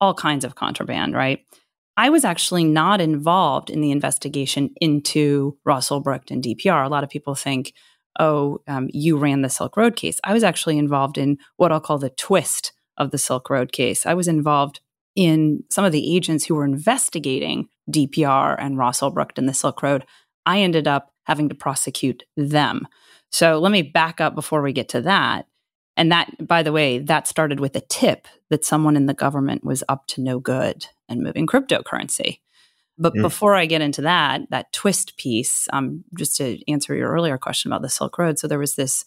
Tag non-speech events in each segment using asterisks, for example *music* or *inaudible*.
all kinds of contraband, right? I was actually not involved in the investigation into Ross Ulbricht and DPR. A lot of people think, oh, um, you ran the Silk Road case. I was actually involved in what I'll call the twist of the Silk Road case. I was involved in some of the agents who were investigating DPR and Ross Ulbricht and the Silk Road. I ended up having to prosecute them. So let me back up before we get to that. And that, by the way, that started with a tip that someone in the government was up to no good and moving cryptocurrency. But mm. before I get into that, that twist piece, um, just to answer your earlier question about the Silk Road. So there was this,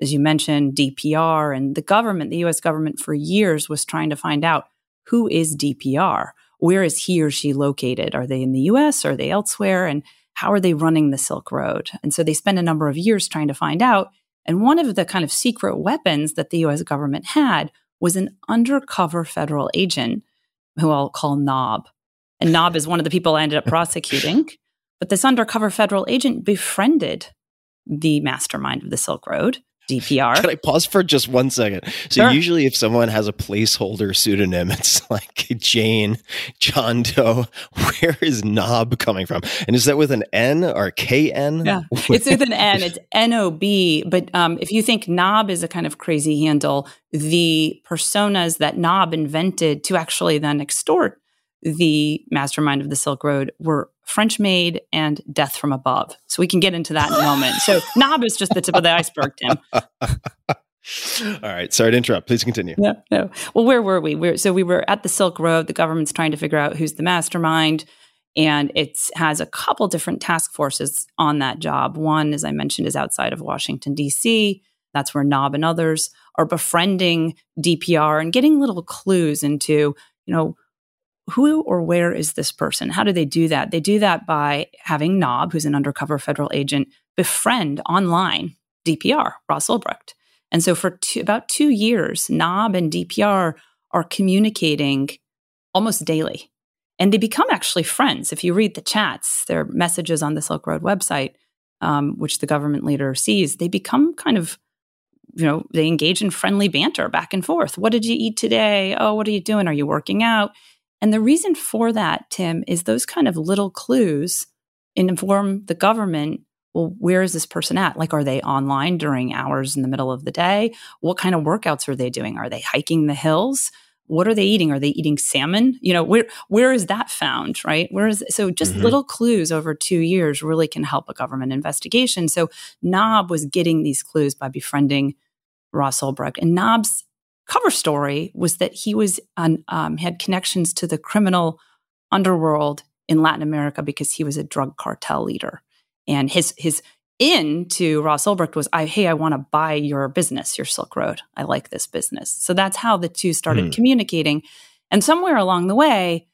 as you mentioned, DPR, and the government, the US government for years was trying to find out who is DPR? Where is he or she located? Are they in the US? Are they elsewhere? And how are they running the Silk Road? And so they spent a number of years trying to find out. And one of the kind of secret weapons that the US government had was an undercover federal agent who I'll call Nob. And Nob is one of the people I ended up prosecuting. But this undercover federal agent befriended the mastermind of the Silk Road DPR. Can I pause for just one second? So sure. usually if someone has a placeholder pseudonym, *laughs* it's like Jane, John Doe. *laughs* Where is Nob coming from? And is that with an N or KN? Yeah, *laughs* it's with an N. It's N-O-B. But um, if you think Nob is a kind of crazy handle, the personas that Nob invented to actually then extort the mastermind of the Silk Road were French Maid and Death from Above. So we can get into that in a moment. So *laughs* Nob is just the tip of the iceberg, Tim. *laughs* All right. Sorry to interrupt. Please continue. No, no. Well, where were we? We're, so we were at the Silk Road. The government's trying to figure out who's the mastermind. And it has a couple different task forces on that job. One, as I mentioned, is outside of Washington, D.C. That's where Nob and others are befriending DPR and getting little clues into, you know, who or where is this person? How do they do that? They do that by having Nob, who's an undercover federal agent, befriend online DPR, Ross Ulbricht. And so for two, about two years, Nob and DPR are communicating almost daily. And they become actually friends. If you read the chats, their messages on the Silk Road website, um, which the government leader sees, they become kind of, you know, they engage in friendly banter back and forth. What did you eat today? Oh, what are you doing? Are you working out? And the reason for that, Tim, is those kind of little clues inform the government well, where is this person at? Like, are they online during hours in the middle of the day? What kind of workouts are they doing? Are they hiking the hills? What are they eating? Are they eating salmon? You know, where where is that found? Right? Where is so just mm-hmm. little clues over two years really can help a government investigation. So Nob was getting these clues by befriending Ross Ulbricht, and Nob's cover story was that he was on, um, had connections to the criminal underworld in Latin America because he was a drug cartel leader, and his his in to Ross Ulbricht was, I, hey, I want to buy your business, your Silk Road. I like this business. So that's how the two started hmm. communicating. And somewhere along the way,